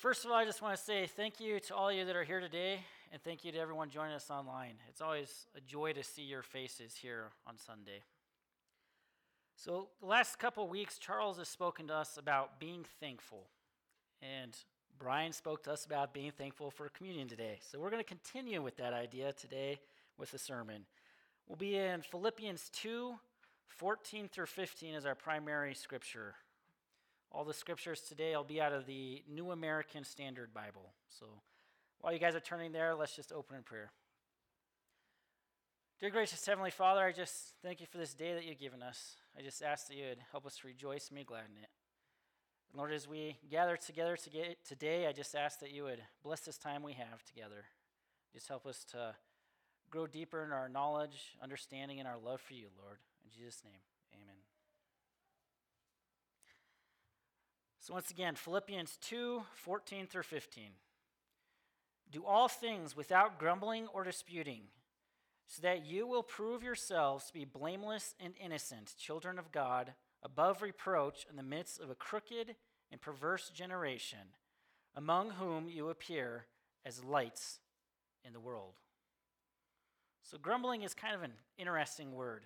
First of all, I just want to say thank you to all of you that are here today, and thank you to everyone joining us online. It's always a joy to see your faces here on Sunday. So, the last couple of weeks, Charles has spoken to us about being thankful, and Brian spoke to us about being thankful for communion today. So, we're going to continue with that idea today with the sermon. We'll be in Philippians 2 14 through 15 as our primary scripture. All the scriptures today will be out of the New American Standard Bible. So while you guys are turning there, let's just open in prayer. Dear gracious Heavenly Father, I just thank you for this day that you've given us. I just ask that you would help us rejoice and be glad in it. And Lord, as we gather together today, I just ask that you would bless this time we have together. Just help us to grow deeper in our knowledge, understanding, and our love for you, Lord. In Jesus' name, amen. So, once again, Philippians 2 14 through 15. Do all things without grumbling or disputing, so that you will prove yourselves to be blameless and innocent, children of God, above reproach in the midst of a crooked and perverse generation, among whom you appear as lights in the world. So, grumbling is kind of an interesting word.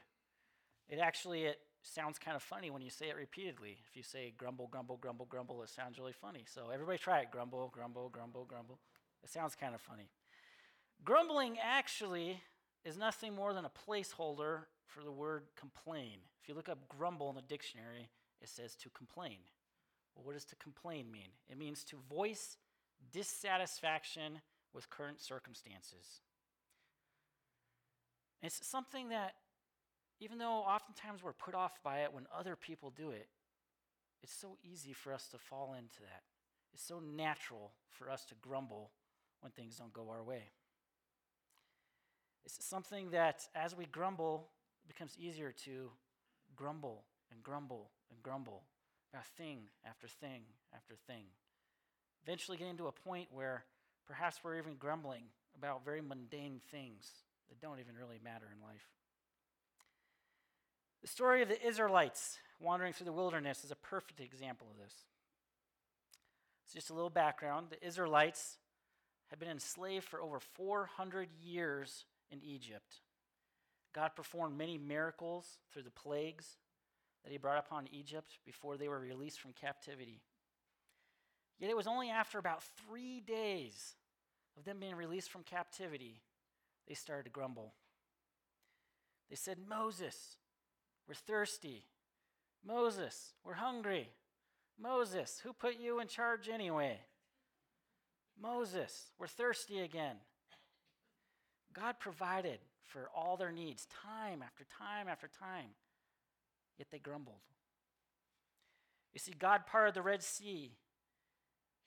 It actually it sounds kind of funny when you say it repeatedly. If you say grumble, grumble, grumble, grumble, it sounds really funny. So everybody try it grumble, grumble, grumble, grumble. It sounds kind of funny. Grumbling actually is nothing more than a placeholder for the word complain. If you look up grumble in the dictionary, it says to complain. Well, what does to complain mean? It means to voice dissatisfaction with current circumstances. It's something that even though oftentimes we're put off by it when other people do it, it's so easy for us to fall into that. It's so natural for us to grumble when things don't go our way. It's something that as we grumble, it becomes easier to grumble and grumble and grumble about thing after thing after thing. Eventually getting to a point where perhaps we're even grumbling about very mundane things that don't even really matter in life. The story of the Israelites wandering through the wilderness is a perfect example of this. It's just a little background. The Israelites had been enslaved for over 400 years in Egypt. God performed many miracles through the plagues that he brought upon Egypt before they were released from captivity. Yet it was only after about three days of them being released from captivity they started to grumble. They said, Moses, we're thirsty. Moses, we're hungry. Moses, who put you in charge anyway? Moses, we're thirsty again. God provided for all their needs time after time after time, yet they grumbled. You see, God parted the Red Sea.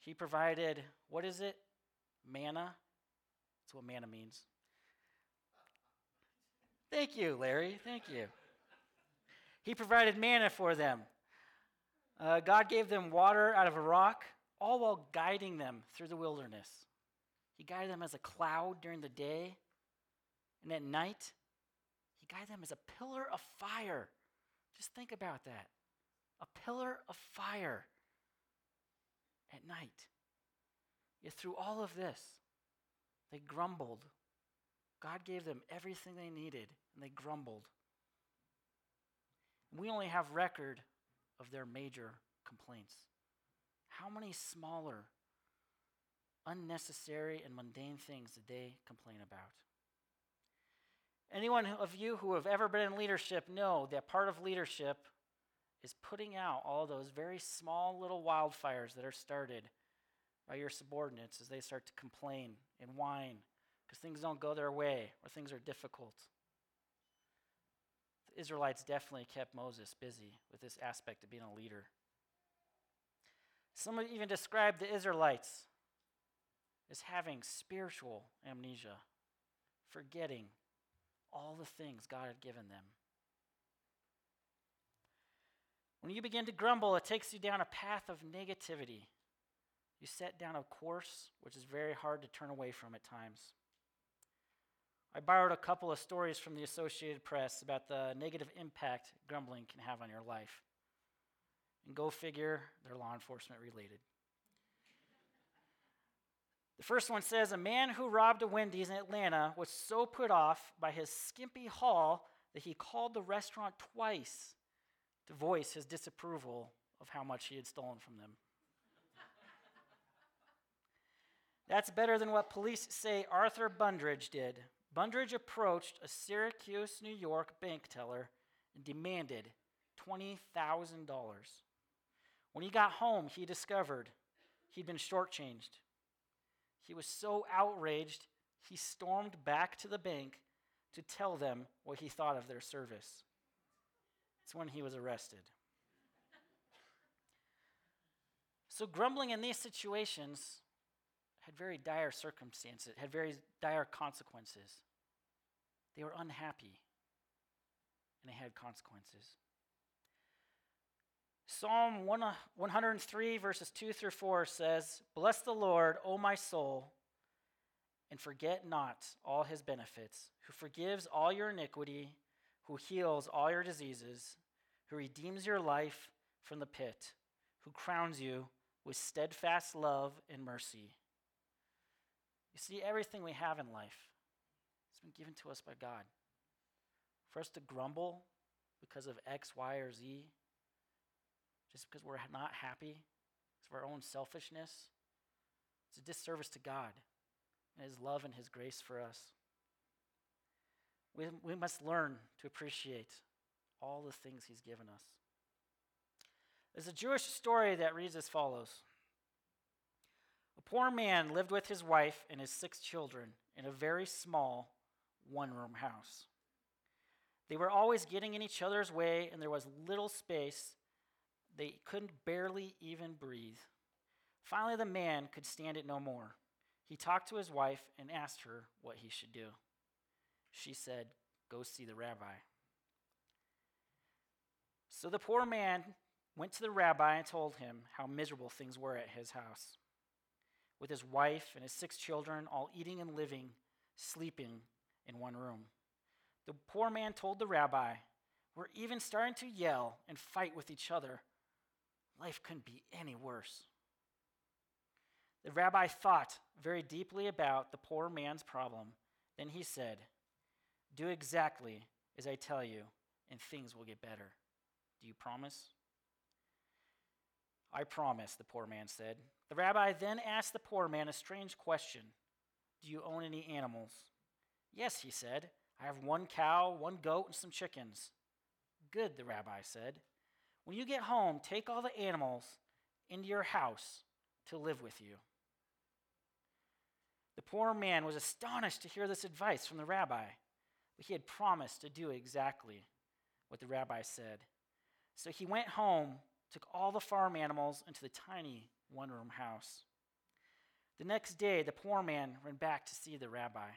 He provided, what is it? Manna. That's what manna means. Thank you, Larry. Thank you. He provided manna for them. Uh, God gave them water out of a rock, all while guiding them through the wilderness. He guided them as a cloud during the day, and at night, He guided them as a pillar of fire. Just think about that a pillar of fire at night. Yet through all of this, they grumbled. God gave them everything they needed, and they grumbled. We only have record of their major complaints. How many smaller, unnecessary, and mundane things did they complain about? Anyone of you who have ever been in leadership know that part of leadership is putting out all those very small little wildfires that are started by your subordinates as they start to complain and whine because things don't go their way or things are difficult. Israelites definitely kept Moses busy with this aspect of being a leader. Some even describe the Israelites as having spiritual amnesia, forgetting all the things God had given them. When you begin to grumble, it takes you down a path of negativity. You set down a course which is very hard to turn away from at times. I borrowed a couple of stories from the Associated Press about the negative impact grumbling can have on your life. And go figure, they're law enforcement related. The first one says A man who robbed a Wendy's in Atlanta was so put off by his skimpy haul that he called the restaurant twice to voice his disapproval of how much he had stolen from them. That's better than what police say Arthur Bundridge did. Bundridge approached a Syracuse, New York bank teller and demanded $20,000. When he got home, he discovered he'd been shortchanged. He was so outraged, he stormed back to the bank to tell them what he thought of their service. It's when he was arrested. So, grumbling in these situations had very dire circumstances, had very dire consequences. They were unhappy, and they had consequences. Psalm 103, uh, verses 2 through 4 says, Bless the Lord, O my soul, and forget not all his benefits, who forgives all your iniquity, who heals all your diseases, who redeems your life from the pit, who crowns you with steadfast love and mercy. You see, everything we have in life has been given to us by God. For us to grumble because of X, Y, or Z, just because we're not happy, because of our own selfishness, it's a disservice to God and His love and His grace for us. We, we must learn to appreciate all the things He's given us. There's a Jewish story that reads as follows A poor man lived with his wife and his six children in a very small one room house. They were always getting in each other's way, and there was little space. They couldn't barely even breathe. Finally, the man could stand it no more. He talked to his wife and asked her what he should do. She said, Go see the rabbi. So the poor man went to the rabbi and told him how miserable things were at his house, with his wife and his six children all eating and living, sleeping in one room. The poor man told the rabbi, We're even starting to yell and fight with each other. Life couldn't be any worse. The rabbi thought very deeply about the poor man's problem. Then he said, Do exactly as I tell you, and things will get better. Do you promise? I promise, the poor man said. The rabbi then asked the poor man a strange question Do you own any animals? Yes, he said. I have one cow, one goat, and some chickens. Good, the rabbi said. When you get home, take all the animals into your house to live with you. The poor man was astonished to hear this advice from the rabbi, but he had promised to do exactly what the rabbi said. So he went home, took all the farm animals into the tiny one room house. The next day, the poor man ran back to see the rabbi.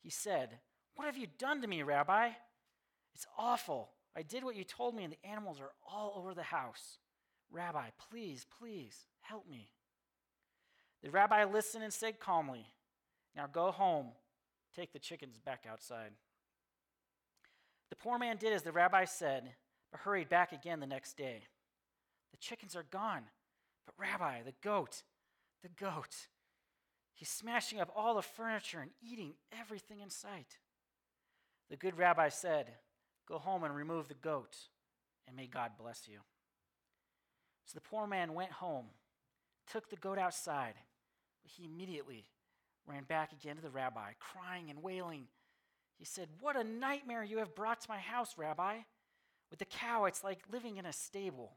He said, What have you done to me, Rabbi? It's awful. I did what you told me, and the animals are all over the house. Rabbi, please, please, help me. The rabbi listened and said calmly, Now go home, take the chickens back outside. The poor man did as the rabbi said, but hurried back again the next day. The chickens are gone, but Rabbi, the goat, the goat, he's smashing up all the furniture and eating everything in sight. The good rabbi said, Go home and remove the goat, and may God bless you. So the poor man went home, took the goat outside, but he immediately ran back again to the rabbi, crying and wailing. He said, What a nightmare you have brought to my house, Rabbi. With the cow, it's like living in a stable.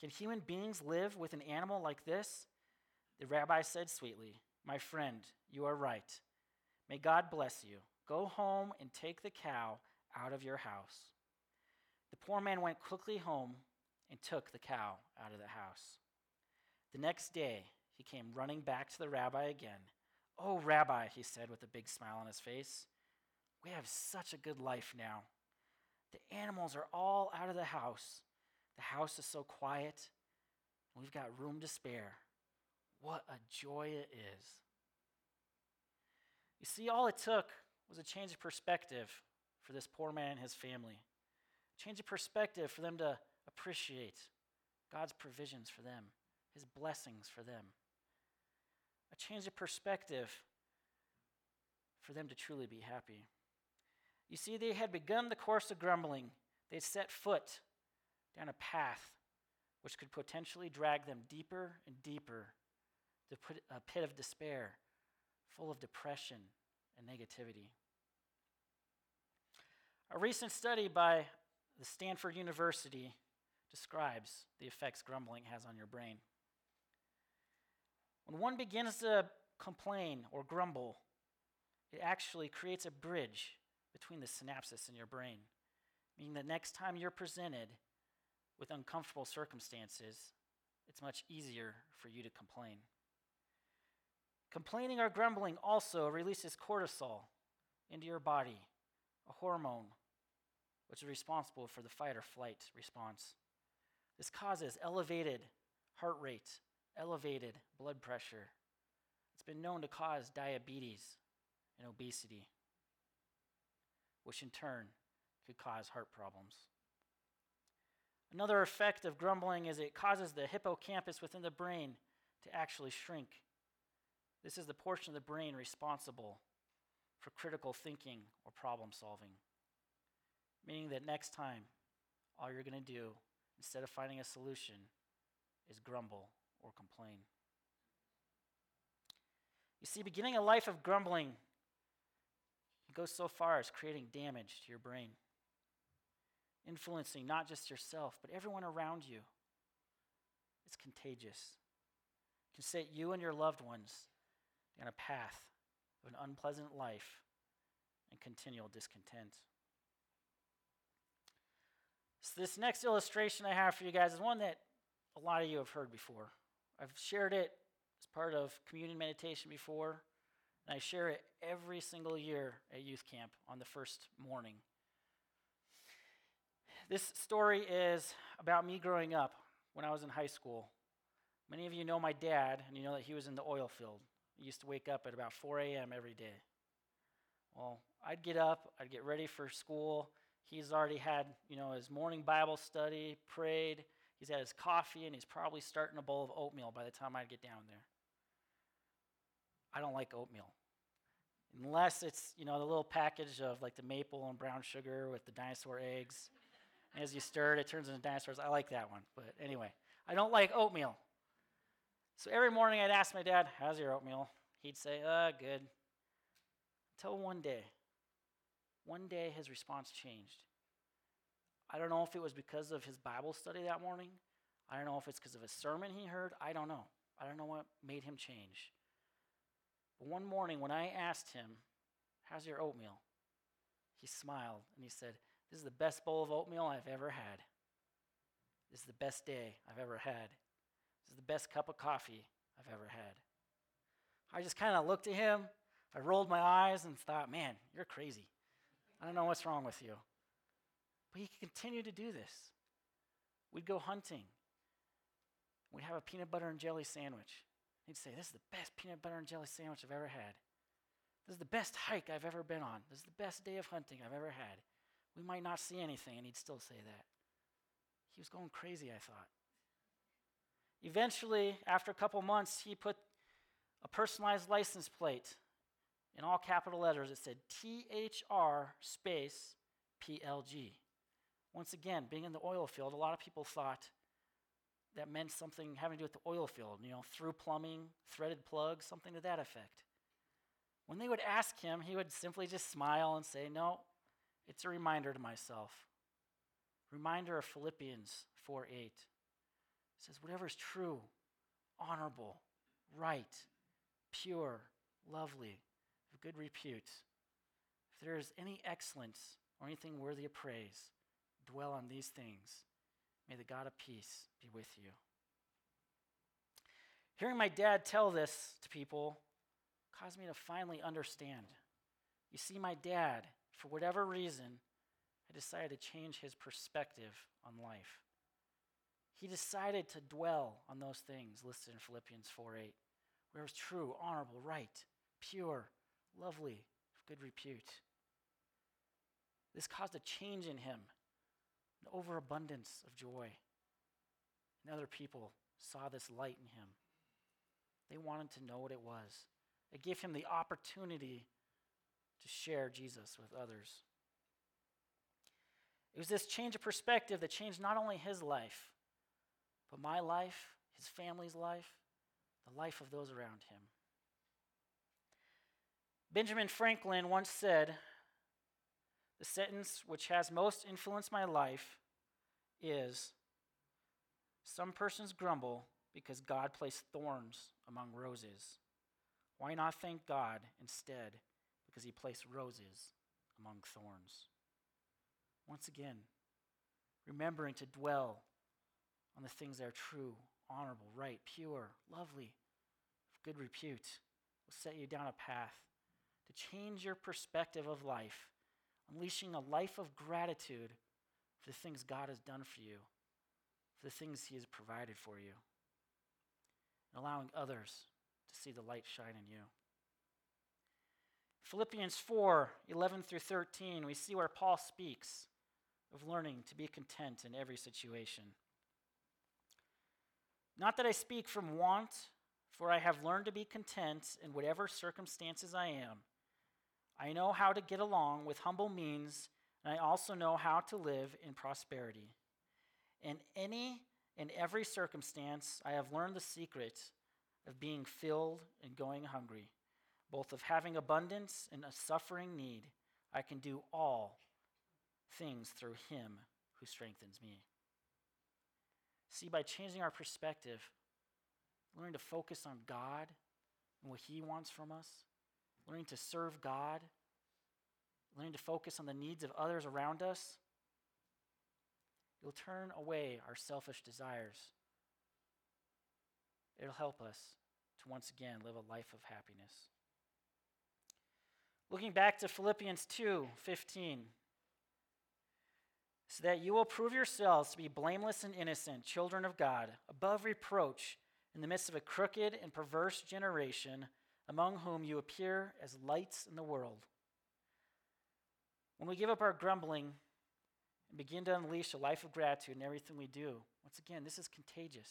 Can human beings live with an animal like this? The rabbi said sweetly, My friend, you are right. May God bless you. Go home and take the cow out of your house. The poor man went quickly home and took the cow out of the house. The next day, he came running back to the rabbi again. Oh, Rabbi, he said with a big smile on his face, we have such a good life now. The animals are all out of the house. The house is so quiet. We've got room to spare. What a joy it is. You see, all it took was a change of perspective for this poor man and his family. A change of perspective for them to appreciate God's provisions for them, his blessings for them. a change of perspective for them to truly be happy. You see, they had begun the course of grumbling, they had set foot down a path which could potentially drag them deeper and deeper to put a pit of despair, full of depression and negativity. A recent study by the Stanford University describes the effects grumbling has on your brain. When one begins to complain or grumble, it actually creates a bridge between the synapses in your brain, meaning that next time you're presented with uncomfortable circumstances, it's much easier for you to complain. Complaining or grumbling also releases cortisol into your body, a hormone which is responsible for the fight or flight response. This causes elevated heart rate, elevated blood pressure. It's been known to cause diabetes and obesity, which in turn could cause heart problems. Another effect of grumbling is it causes the hippocampus within the brain to actually shrink. This is the portion of the brain responsible for critical thinking or problem solving. Meaning that next time, all you're going to do, instead of finding a solution, is grumble or complain. You see, beginning a life of grumbling goes so far as creating damage to your brain influencing not just yourself, but everyone around you. It's contagious. It can set you and your loved ones on a path of an unpleasant life and continual discontent. So, this next illustration I have for you guys is one that a lot of you have heard before. I've shared it as part of communion meditation before, and I share it every single year at youth camp on the first morning. This story is about me growing up when I was in high school. Many of you know my dad, and you know that he was in the oil field. He used to wake up at about 4 a.m. every day. Well, I'd get up, I'd get ready for school. He's already had, you know, his morning Bible study, prayed. He's had his coffee, and he's probably starting a bowl of oatmeal by the time I'd get down there. I don't like oatmeal. Unless it's, you know, the little package of like the maple and brown sugar with the dinosaur eggs. As you stir it, it turns into dinosaurs. I like that one. But anyway, I don't like oatmeal. So every morning I'd ask my dad, How's your oatmeal? He'd say, Uh, good. Until one day. One day his response changed. I don't know if it was because of his Bible study that morning. I don't know if it's because of a sermon he heard. I don't know. I don't know what made him change. But one morning when I asked him, How's your oatmeal? He smiled and he said, this is the best bowl of oatmeal I've ever had. This is the best day I've ever had. This is the best cup of coffee I've ever had. I just kind of looked at him. I rolled my eyes and thought, man, you're crazy. I don't know what's wrong with you. But he continued to do this. We'd go hunting. We'd have a peanut butter and jelly sandwich. He'd say, This is the best peanut butter and jelly sandwich I've ever had. This is the best hike I've ever been on. This is the best day of hunting I've ever had. We might not see anything, and he'd still say that. He was going crazy, I thought. Eventually, after a couple months, he put a personalized license plate in all capital letters. It said THR space PLG. Once again, being in the oil field, a lot of people thought that meant something having to do with the oil field, you know, through plumbing, threaded plugs, something to that effect. When they would ask him, he would simply just smile and say, No, it's a reminder to myself. Reminder of Philippians 4 8. It says, Whatever is true, honorable, right, pure, lovely, of good repute, if there is any excellence or anything worthy of praise, dwell on these things. May the God of peace be with you. Hearing my dad tell this to people caused me to finally understand. You see, my dad for whatever reason, I decided to change his perspective on life. He decided to dwell on those things listed in Philippians 4 8, where it was true, honorable, right, pure, lovely, of good repute. This caused a change in him, an overabundance of joy. And other people saw this light in him. They wanted to know what it was. It gave him the opportunity to share Jesus with others. It was this change of perspective that changed not only his life, but my life, his family's life, the life of those around him. Benjamin Franklin once said, The sentence which has most influenced my life is Some persons grumble because God placed thorns among roses. Why not thank God instead because he placed roses among thorns? Once again, remembering to dwell on the things that are true, honorable, right, pure, lovely, of good repute, will set you down a path to change your perspective of life, unleashing a life of gratitude for the things God has done for you, for the things He has provided for you, and allowing others to see the light shine in you. Philippians 4 11 through 13, we see where Paul speaks of learning to be content in every situation. Not that I speak from want, for I have learned to be content in whatever circumstances I am. I know how to get along with humble means, and I also know how to live in prosperity. In any and every circumstance, I have learned the secret of being filled and going hungry, both of having abundance and a suffering need. I can do all things through him who strengthens me. See, by changing our perspective, learning to focus on God and what He wants from us, learning to serve God, learning to focus on the needs of others around us, it'll turn away our selfish desires. It'll help us to once again live a life of happiness. Looking back to Philippians 2 15 so that you will prove yourselves to be blameless and innocent, children of God, above reproach in the midst of a crooked and perverse generation, among whom you appear as lights in the world. When we give up our grumbling and begin to unleash a life of gratitude in everything we do, once again, this is contagious.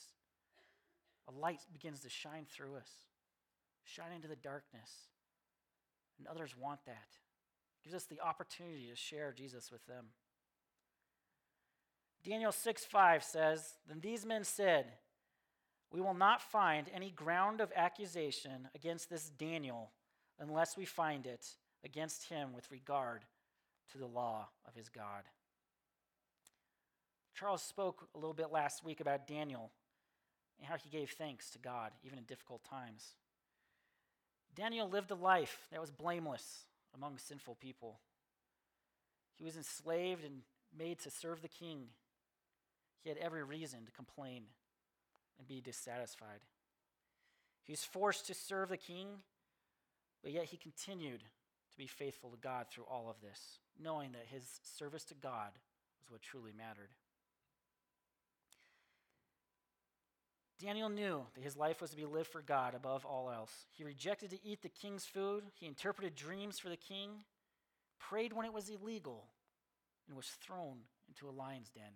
A light begins to shine through us, shine into the darkness. And others want that. It gives us the opportunity to share Jesus with them. Daniel 6 5 says, Then these men said, We will not find any ground of accusation against this Daniel unless we find it against him with regard to the law of his God. Charles spoke a little bit last week about Daniel and how he gave thanks to God even in difficult times. Daniel lived a life that was blameless among sinful people. He was enslaved and made to serve the king he had every reason to complain and be dissatisfied. He was forced to serve the king, but yet he continued to be faithful to God through all of this, knowing that his service to God was what truly mattered. Daniel knew that his life was to be lived for God above all else. He rejected to eat the king's food, he interpreted dreams for the king, prayed when it was illegal, and was thrown into a lion's den.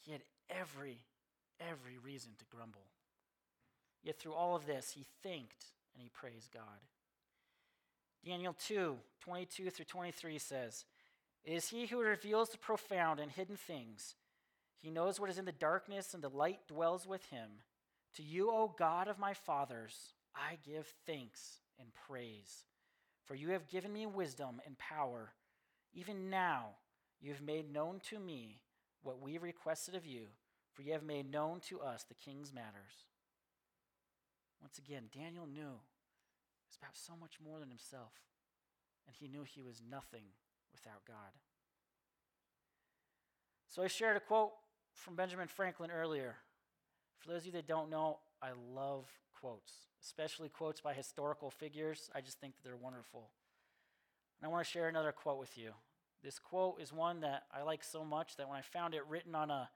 He had every, every reason to grumble. Yet through all of this, he thanked and he praised God. Daniel 2 22 through 23 says, It is he who reveals the profound and hidden things. He knows what is in the darkness, and the light dwells with him. To you, O God of my fathers, I give thanks and praise. For you have given me wisdom and power. Even now, you have made known to me what we requested of you, for you have made known to us the king's matters. Once again, Daniel knew it was about so much more than himself, and he knew he was nothing without God. So I shared a quote from Benjamin Franklin earlier. For those of you that don't know, I love quotes, especially quotes by historical figures. I just think that they're wonderful. And I want to share another quote with you. This quote is one that I like so much that when I found it written on a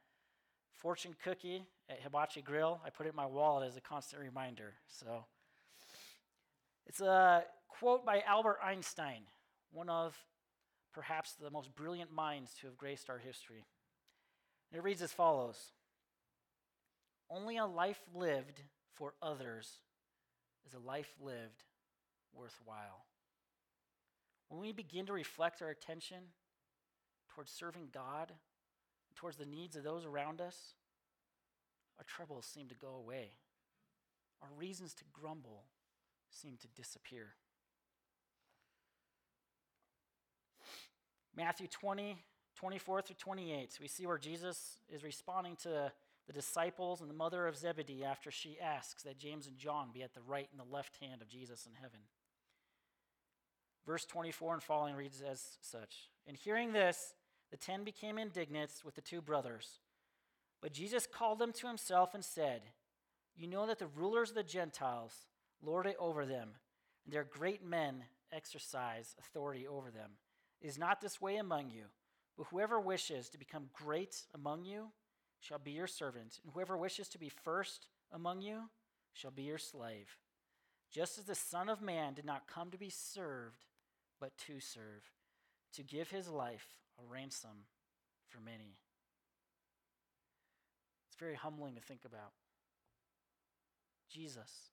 fortune cookie at Hibachi Grill, I put it in my wallet as a constant reminder. So it's a quote by Albert Einstein, one of perhaps the most brilliant minds to have graced our history. It reads as follows Only a life lived for others is a life lived worthwhile. When we begin to reflect our attention towards serving God, towards the needs of those around us, our troubles seem to go away. Our reasons to grumble seem to disappear. Matthew 20, 24 through 28, we see where Jesus is responding to the disciples and the mother of Zebedee after she asks that James and John be at the right and the left hand of Jesus in heaven. Verse 24 and following reads as such In hearing this, the ten became indignant with the two brothers. But Jesus called them to himself and said, You know that the rulers of the Gentiles lord it over them, and their great men exercise authority over them. It is not this way among you, but whoever wishes to become great among you shall be your servant, and whoever wishes to be first among you shall be your slave. Just as the Son of Man did not come to be served, but to serve, to give his life a ransom for many. It's very humbling to think about. Jesus,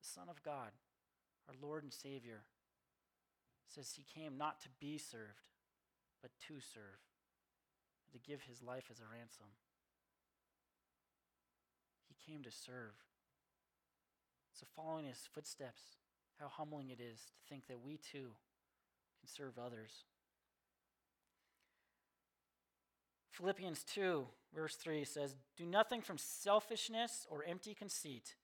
the Son of God, our Lord and Savior, says he came not to be served, but to serve, to give his life as a ransom. He came to serve. So, following his footsteps, how humbling it is to think that we too can serve others. Philippians 2, verse 3 says, Do nothing from selfishness or empty conceit,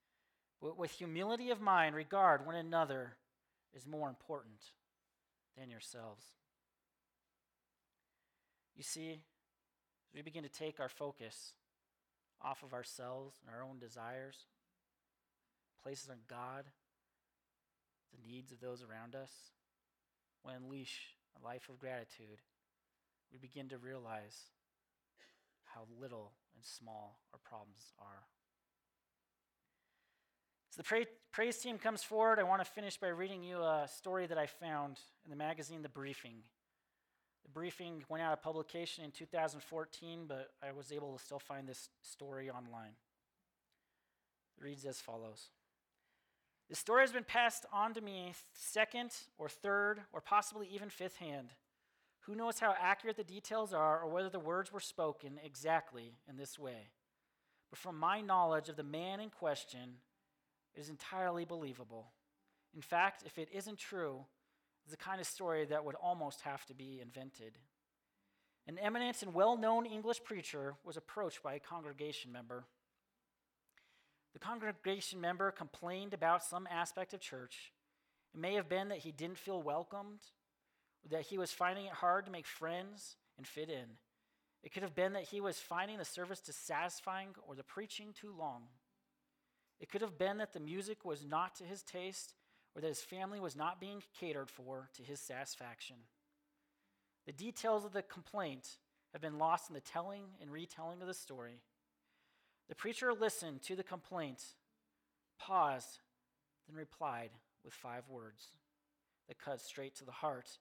but with humility of mind regard one another is more important than yourselves. You see, as we begin to take our focus off of ourselves and our own desires, places on God, the needs of those around us, we unleash a life of gratitude, we begin to realize how little and small our problems are. So the pra- praise team comes forward. I want to finish by reading you a story that I found in the magazine The Briefing. The briefing went out of publication in 2014, but I was able to still find this story online. It reads as follows The story has been passed on to me second or third or possibly even fifth hand. Who knows how accurate the details are or whether the words were spoken exactly in this way? But from my knowledge of the man in question, it is entirely believable. In fact, if it isn't true, it's the kind of story that would almost have to be invented. An eminent and well known English preacher was approached by a congregation member. The congregation member complained about some aspect of church. It may have been that he didn't feel welcomed that he was finding it hard to make friends and fit in. It could have been that he was finding the service dissatisfying or the preaching too long. It could have been that the music was not to his taste or that his family was not being catered for to his satisfaction. The details of the complaint have been lost in the telling and retelling of the story. The preacher listened to the complaint, paused, then replied with five words that cut straight to the heart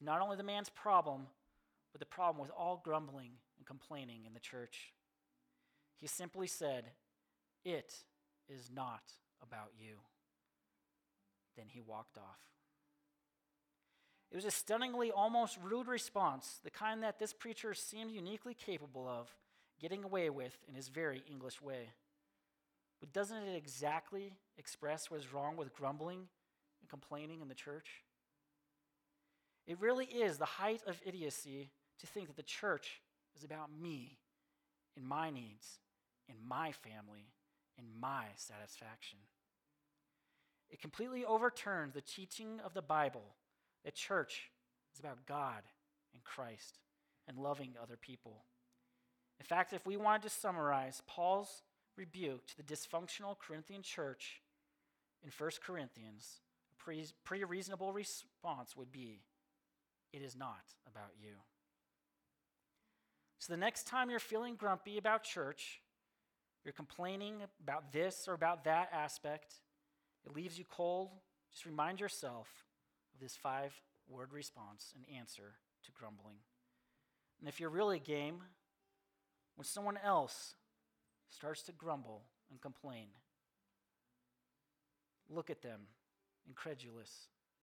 not only the man's problem, but the problem with all grumbling and complaining in the church. He simply said, It is not about you. Then he walked off. It was a stunningly, almost rude response, the kind that this preacher seemed uniquely capable of getting away with in his very English way. But doesn't it exactly express what is wrong with grumbling and complaining in the church? It really is the height of idiocy to think that the church is about me and my needs and my family and my satisfaction. It completely overturns the teaching of the Bible that church is about God and Christ and loving other people. In fact, if we wanted to summarize Paul's rebuke to the dysfunctional Corinthian church in 1 Corinthians, a pretty reasonable response would be it is not about you. So the next time you're feeling grumpy about church, you're complaining about this or about that aspect, it leaves you cold, just remind yourself of this five word response and answer to grumbling. And if you're really game, when someone else starts to grumble and complain, look at them, incredulous.